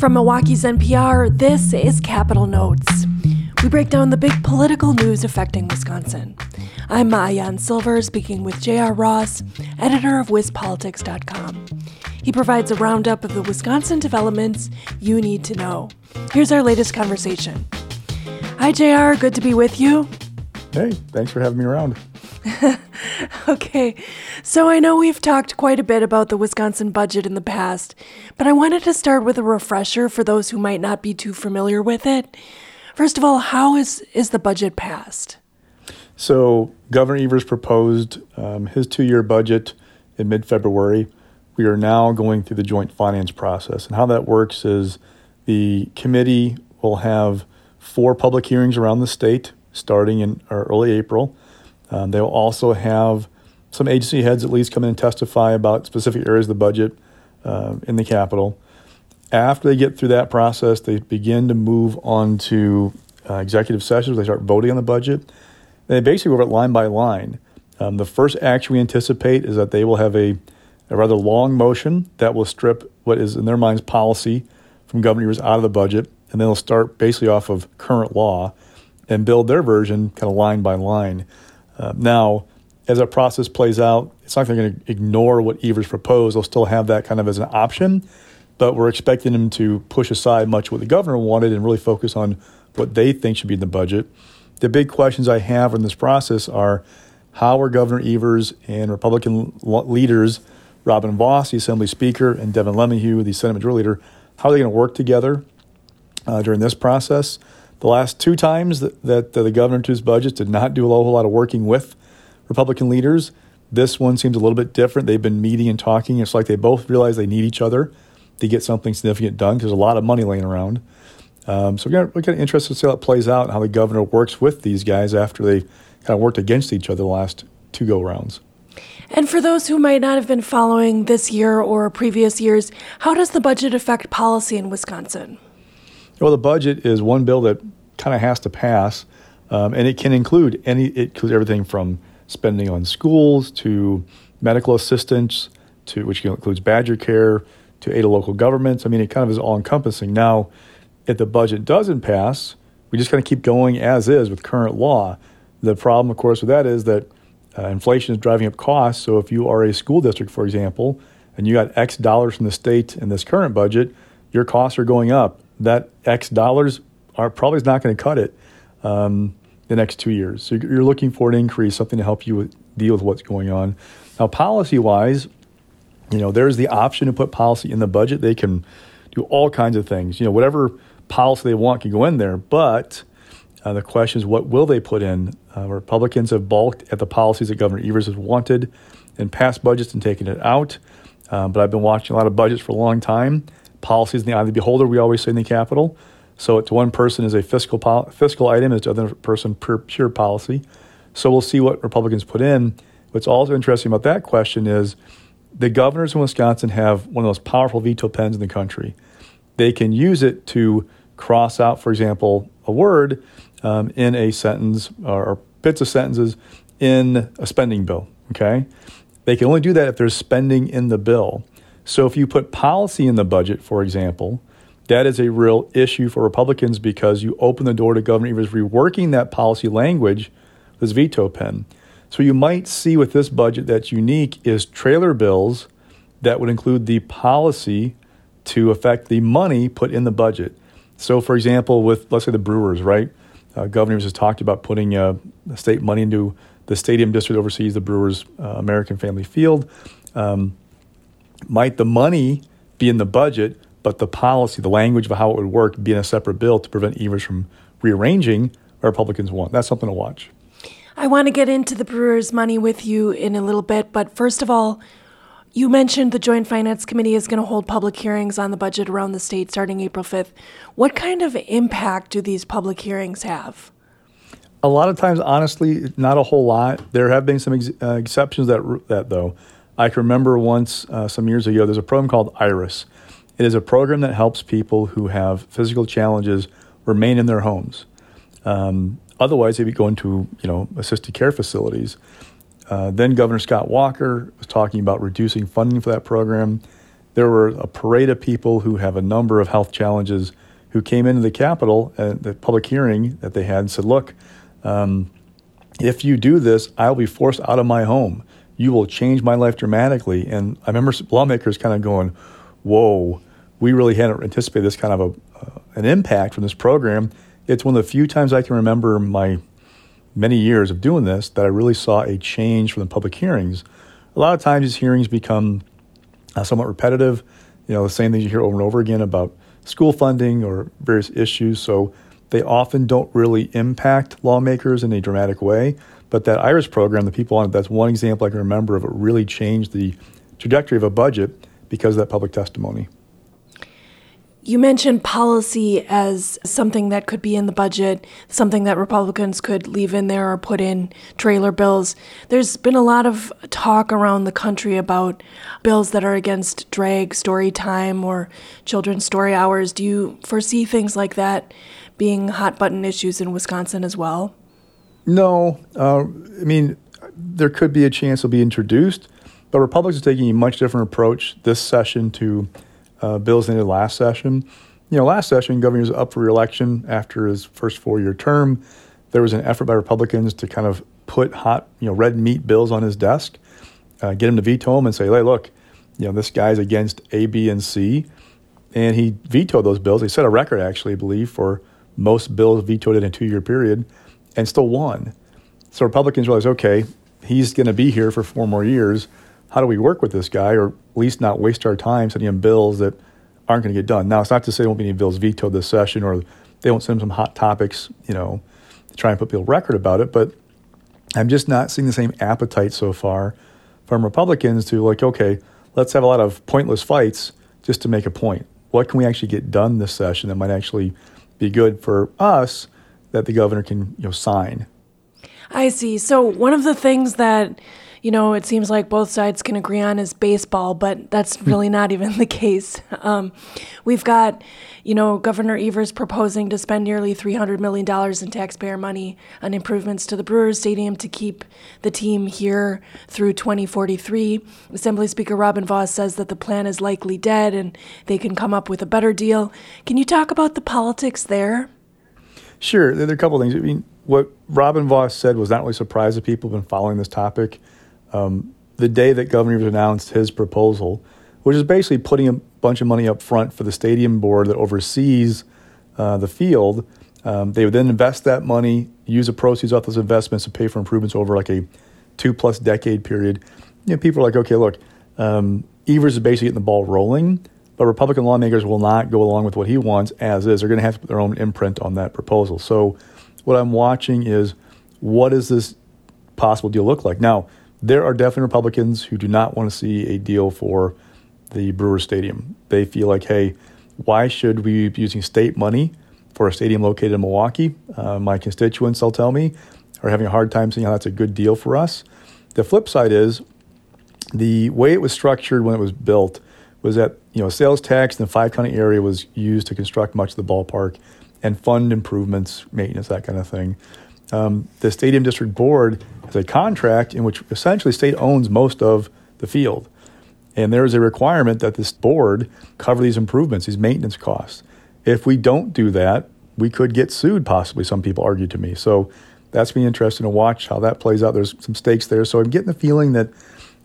From Milwaukee's NPR, this is Capitol Notes. We break down the big political news affecting Wisconsin. I'm Maayan Silver, speaking with J.R. Ross, editor of WisPolitics.com. He provides a roundup of the Wisconsin developments you need to know. Here's our latest conversation. Hi, JR. Good to be with you. Hey, thanks for having me around. okay, so I know we've talked quite a bit about the Wisconsin budget in the past, but I wanted to start with a refresher for those who might not be too familiar with it. First of all, how is, is the budget passed? So, Governor Evers proposed um, his two year budget in mid February. We are now going through the joint finance process. And how that works is the committee will have four public hearings around the state starting in early April. Um, they'll also have some agency heads at least come in and testify about specific areas of the budget uh, in the Capitol. After they get through that process, they begin to move on to uh, executive sessions. They start voting on the budget. And they basically go over it line by line. Um, the first action we anticipate is that they will have a, a rather long motion that will strip what is in their minds policy from governors out of the budget, and then they'll start basically off of current law and build their version kind of line by line. Uh, now, as that process plays out, it's not going to ignore what Evers proposed. They'll still have that kind of as an option, but we're expecting them to push aside much of what the governor wanted and really focus on what they think should be in the budget. The big questions I have in this process are how are Governor Evers and Republican leaders, Robin Vos, the Assembly Speaker, and Devin LeMahieu, the Senate Majority Leader, how are they going to work together uh, during this process? The last two times that, that the governor to his budget did not do a whole lot of working with Republican leaders. This one seems a little bit different. They've been meeting and talking. It's like they both realize they need each other to get something significant done because there's a lot of money laying around. Um, so we're kind of interested to see how it plays out and how the governor works with these guys after they kind of worked against each other the last two go rounds. And for those who might not have been following this year or previous years, how does the budget affect policy in Wisconsin? Well, the budget is one bill that kind of has to pass, um, and it can include any. It includes everything from spending on schools to medical assistance to which includes Badger Care to aid of local governments. I mean, it kind of is all encompassing. Now, if the budget doesn't pass, we just kind of keep going as is with current law. The problem, of course, with that is that uh, inflation is driving up costs. So if you are a school district, for example, and you got X dollars from the state in this current budget, your costs are going up that X dollars are probably not going to cut it um, the next two years. So you're looking for an increase, something to help you with, deal with what's going on. Now, policy wise, you know, there's the option to put policy in the budget. They can do all kinds of things. You know, whatever policy they want can go in there, but uh, the question is, what will they put in? Uh, Republicans have balked at the policies that Governor Evers has wanted in past budgets and taken it out. Uh, but I've been watching a lot of budgets for a long time policies in the eye of the beholder, we always say in the Capitol. So to one person is a fiscal pol- fiscal item, to another person pure, pure policy. So we'll see what Republicans put in. What's also interesting about that question is the governors in Wisconsin have one of those powerful veto pens in the country. They can use it to cross out, for example, a word um, in a sentence or, or bits of sentences in a spending bill. Okay, they can only do that if there's spending in the bill. So if you put policy in the budget, for example, that is a real issue for Republicans because you open the door to Governor Evers reworking that policy language with veto pen. So you might see with this budget that's unique is trailer bills that would include the policy to affect the money put in the budget. So, for example, with let's say the Brewers, right? Uh, Governor has talked about putting uh, state money into the stadium district oversees the Brewers uh, American Family Field. Um, might the money be in the budget, but the policy, the language of how it would work, be in a separate bill to prevent Evers from rearranging what Republicans want? That's something to watch. I want to get into the Brewers' money with you in a little bit, but first of all, you mentioned the Joint Finance Committee is going to hold public hearings on the budget around the state starting April 5th. What kind of impact do these public hearings have? A lot of times, honestly, not a whole lot. There have been some ex- uh, exceptions that that though. I can remember once, uh, some years ago, there's a program called IRIS. It is a program that helps people who have physical challenges remain in their homes. Um, otherwise, they'd be going to you know assisted care facilities. Uh, then Governor Scott Walker was talking about reducing funding for that program. there were a parade of people who have a number of health challenges who came into the Capitol at the public hearing that they had and said, Look, um, if you do this, I'll be forced out of my home. You will change my life dramatically. And I remember lawmakers kind of going, Whoa, we really hadn't anticipated this kind of a, uh, an impact from this program. It's one of the few times I can remember my many years of doing this that I really saw a change from the public hearings. A lot of times these hearings become uh, somewhat repetitive. You know, the same things you hear over and over again about school funding or various issues. So they often don't really impact lawmakers in a dramatic way. But that IRIS program, the people on it, that's one example I can remember of it really changed the trajectory of a budget because of that public testimony. You mentioned policy as something that could be in the budget, something that Republicans could leave in there or put in trailer bills. There's been a lot of talk around the country about bills that are against drag story time or children's story hours. Do you foresee things like that being hot button issues in Wisconsin as well? No. Uh, I mean, there could be a chance it'll be introduced, but Republicans are taking a much different approach this session to uh, bills in the last session. You know, last session, governor was up for reelection after his first four-year term. There was an effort by Republicans to kind of put hot, you know, red meat bills on his desk, uh, get him to veto them, and say, "Hey, look, you know, this guy's against A, B, and C," and he vetoed those bills. He set a record, actually, I believe, for most bills vetoed in a two-year period, and still won. So Republicans realized, okay, he's going to be here for four more years how do we work with this guy or at least not waste our time sending him bills that aren't going to get done? Now, it's not to say there won't be any bills vetoed this session or they won't send him some hot topics, you know, to try and put people record about it, but I'm just not seeing the same appetite so far from Republicans to like, okay, let's have a lot of pointless fights just to make a point. What can we actually get done this session that might actually be good for us that the governor can, you know, sign? I see. So one of the things that you know, it seems like both sides can agree on is baseball, but that's hmm. really not even the case. Um, we've got, you know, Governor Evers proposing to spend nearly $300 million in taxpayer money on improvements to the Brewers Stadium to keep the team here through 2043. Assembly Speaker Robin Vos says that the plan is likely dead and they can come up with a better deal. Can you talk about the politics there? Sure. There are a couple of things. I mean, what Robin Vos said was not really surprising to people who've been following this topic um, the day that Governor announced his proposal, which is basically putting a bunch of money up front for the stadium board that oversees uh, the field. Um, they would then invest that money, use the proceeds off those investments to pay for improvements over like a two plus decade period. You know, people are like, okay, look, um, Evers is basically getting the ball rolling, but Republican lawmakers will not go along with what he wants as is. They're going to have to put their own imprint on that proposal. So, what I'm watching is what does this possible deal look like? Now, there are definitely Republicans who do not want to see a deal for the Brewer Stadium. They feel like, hey, why should we be using state money for a stadium located in Milwaukee? Uh, my constituents, they'll tell me, are having a hard time seeing how that's a good deal for us. The flip side is the way it was structured when it was built was that you know sales tax in the five county area was used to construct much of the ballpark and fund improvements, maintenance, that kind of thing. Um, the stadium district board has a contract in which essentially state owns most of the field. And there is a requirement that this board cover these improvements, these maintenance costs. If we don't do that, we could get sued, possibly, some people argue to me. So that's be interesting to watch how that plays out. There's some stakes there. So I'm getting the feeling that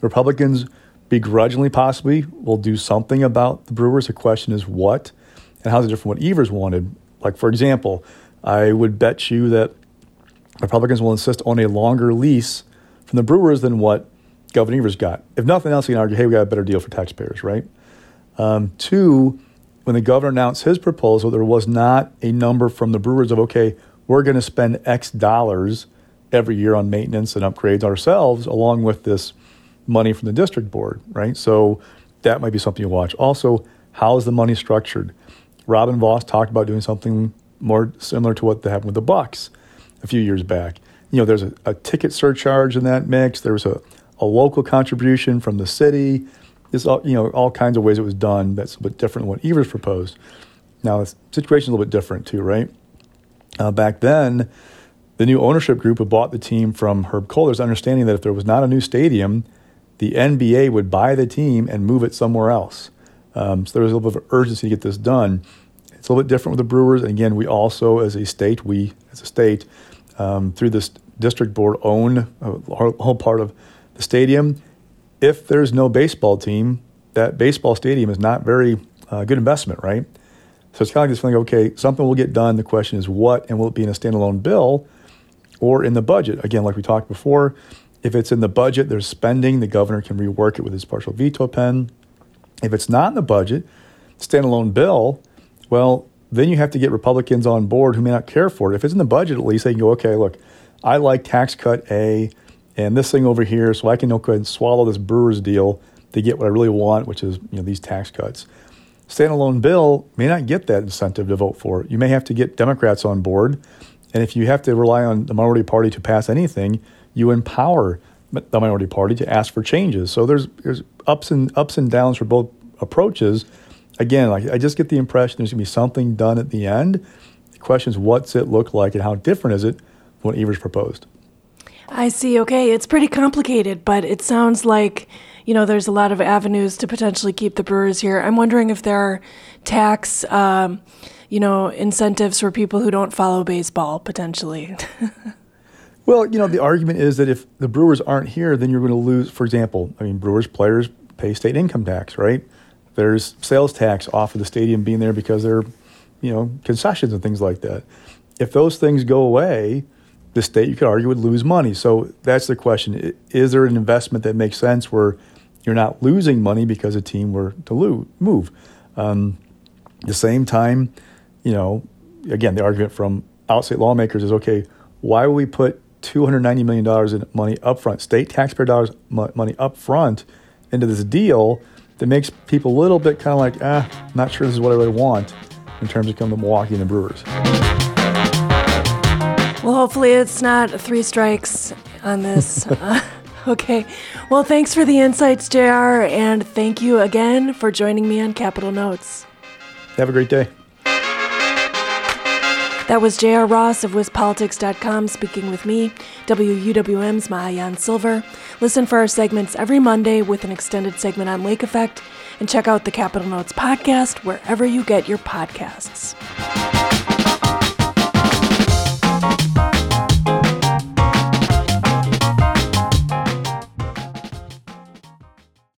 Republicans begrudgingly possibly will do something about the Brewers. The question is what and how's it different from what Evers wanted. Like, for example, I would bet you that Republicans will insist on a longer lease from the Brewers than what Governor Evers got. If nothing else, you can argue, hey, we got a better deal for taxpayers, right? Um, two, when the governor announced his proposal, there was not a number from the Brewers of, okay, we're going to spend X dollars every year on maintenance and upgrades ourselves, along with this money from the district board, right? So that might be something you watch. Also, how is the money structured? Robin Vos talked about doing something more similar to what happened with the Bucks a few years back. You know, there's a, a ticket surcharge in that mix. There was a, a local contribution from the city. It's all, you know, all kinds of ways it was done that's a bit different than what Evers proposed. Now, the situation's a little bit different too, right? Uh, back then, the new ownership group who bought the team from Herb Kohler's understanding that if there was not a new stadium, the NBA would buy the team and move it somewhere else. Um, so there was a little bit of urgency to get this done. A little bit different with the Brewers. And again, we also, as a state, we as a state, um, through this district board, own a whole part of the stadium. If there's no baseball team, that baseball stadium is not very uh, good investment, right? So it's kind of like this feeling, okay, something will get done. The question is what, and will it be in a standalone bill or in the budget? Again, like we talked before, if it's in the budget, there's spending, the governor can rework it with his partial veto pen. If it's not in the budget, standalone bill, well, then you have to get Republicans on board who may not care for it. If it's in the budget, at least they can go, okay, look, I like tax cut A and this thing over here, so I can go ahead and swallow this Brewers deal to get what I really want, which is you know these tax cuts. Standalone bill may not get that incentive to vote for. it. You may have to get Democrats on board, and if you have to rely on the minority party to pass anything, you empower the minority party to ask for changes. So there's there's ups and ups and downs for both approaches. Again, like I just get the impression there's going to be something done at the end. The question is, what's it look like, and how different is it from what Evers proposed? I see. Okay, it's pretty complicated, but it sounds like you know there's a lot of avenues to potentially keep the brewers here. I'm wondering if there are tax, um, you know, incentives for people who don't follow baseball potentially. well, you know, the argument is that if the brewers aren't here, then you're going to lose. For example, I mean, brewers players pay state income tax, right? There's sales tax off of the stadium being there because there are, you know, concessions and things like that. If those things go away, the state, you could argue, would lose money. So that's the question. Is there an investment that makes sense where you're not losing money because a team were to move? Um, the same time, you know, again, the argument from outstate lawmakers is okay, why would we put $290 million in money upfront, state taxpayer dollars money upfront into this deal that makes people a little bit kind of like, ah, not sure this is what I really want in terms of coming to Milwaukee and the Brewers. Well, hopefully it's not three strikes on this. uh, okay. Well, thanks for the insights, JR, and thank you again for joining me on Capitol Notes. Have a great day. That was J.R. Ross of WisPolitics.com speaking with me, WUWM's Maayan Silver. Listen for our segments every Monday with an extended segment on lake effect, and check out the Capitol Notes podcast wherever you get your podcasts.